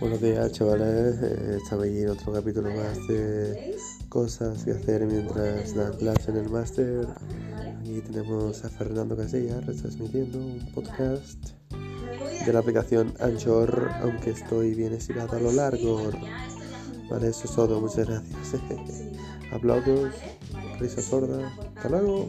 Buenos días chavales, eh, estamos aquí en otro capítulo más de cosas que hacer mientras dan clase en el máster. Aquí tenemos a Fernando Casillas retransmitiendo un podcast de la aplicación Anchor, aunque estoy bien estirado a lo largo. Vale, eso es todo, muchas gracias. Aplausos, risa sorda, hasta luego.